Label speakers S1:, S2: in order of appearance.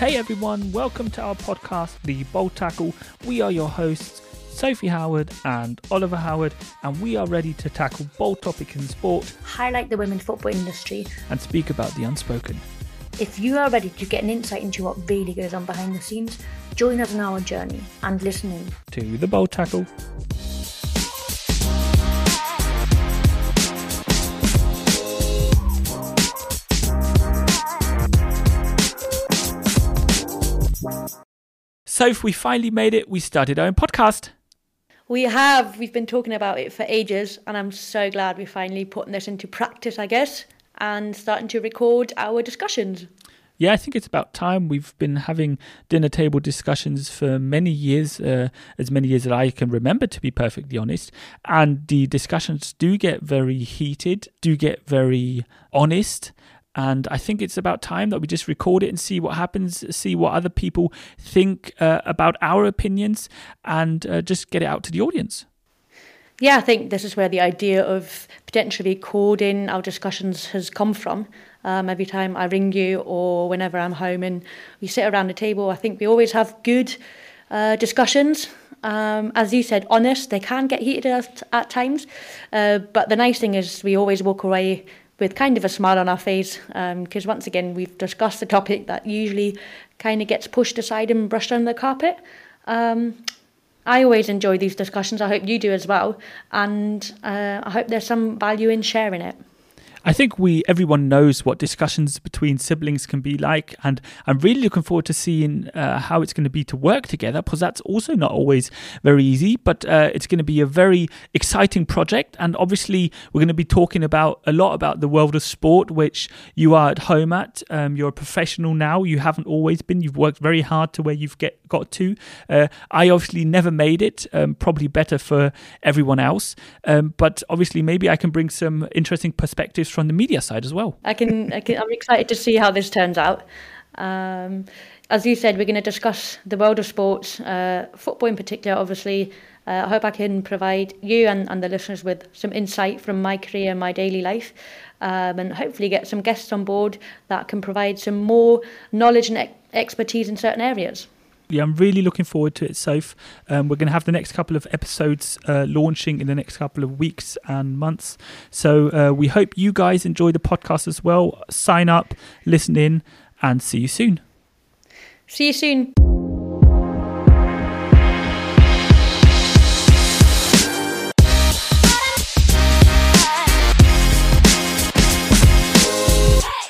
S1: Hey everyone, welcome to our podcast, The Bold Tackle. We are your hosts, Sophie Howard and Oliver Howard, and we are ready to tackle bold topics in sport,
S2: highlight the women's football industry,
S1: and speak about the unspoken.
S2: If you are ready to get an insight into what really goes on behind the scenes, join us on our journey and listen in
S1: to The Bold Tackle. So, if we finally made it, we started our own podcast.
S2: We have. We've been talking about it for ages, and I'm so glad we're finally putting this into practice, I guess, and starting to record our discussions.
S1: Yeah, I think it's about time. We've been having dinner table discussions for many years, uh, as many years that I can remember, to be perfectly honest. And the discussions do get very heated, do get very honest. And I think it's about time that we just record it and see what happens, see what other people think uh, about our opinions, and uh, just get it out to the audience.
S2: Yeah, I think this is where the idea of potentially recording our discussions has come from. Um, every time I ring you or whenever I'm home and we sit around the table, I think we always have good uh, discussions. Um, as you said, honest, they can get heated at, at times. Uh, but the nice thing is we always walk away with kind of a smile on our face because um, once again we've discussed the topic that usually kind of gets pushed aside and brushed under the carpet. Um, I always enjoy these discussions. I hope you do as well, and uh, I hope there's some value in sharing it.
S1: I think we everyone knows what discussions between siblings can be like, and I'm really looking forward to seeing uh, how it's going to be to work together because that's also not always very easy. But uh, it's going to be a very exciting project, and obviously we're going to be talking about a lot about the world of sport, which you are at home at. Um, you're a professional now. You haven't always been. You've worked very hard to where you've get got to. Uh, I obviously never made it. Um, probably better for everyone else, um, but obviously maybe I can bring some interesting perspectives from the media side as well.
S2: I can, I I'm excited to see how this turns out. Um, as you said, we're going to discuss the world of sports, uh, football in particular, obviously. Uh, I hope I can provide you and, and the listeners with some insight from my career and my daily life, um, and hopefully get some guests on board that can provide some more knowledge and e- expertise in certain areas
S1: yeah, I'm really looking forward to it, Soph. Um, we're going to have the next couple of episodes uh, launching in the next couple of weeks and months. So uh, we hope you guys enjoy the podcast as well. Sign up, listen in, and see you soon.
S2: See you soon.